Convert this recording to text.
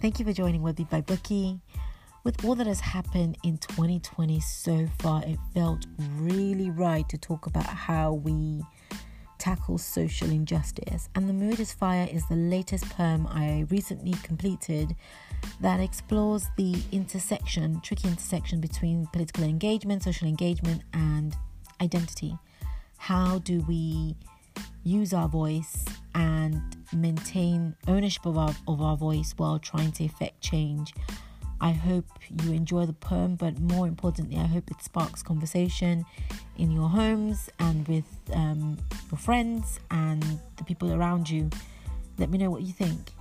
Thank you for joining Worthy by Bookie. With all that has happened in 2020 so far, it felt really right to talk about how we tackle social injustice. And The Mood is Fire is the latest poem I recently completed that explores the intersection, tricky intersection between political engagement, social engagement, and identity. How do we use our voice and maintain ownership of our, of our voice while trying to effect change? I hope you enjoy the poem, but more importantly, I hope it sparks conversation in your homes and with um, your friends and the people around you. Let me know what you think.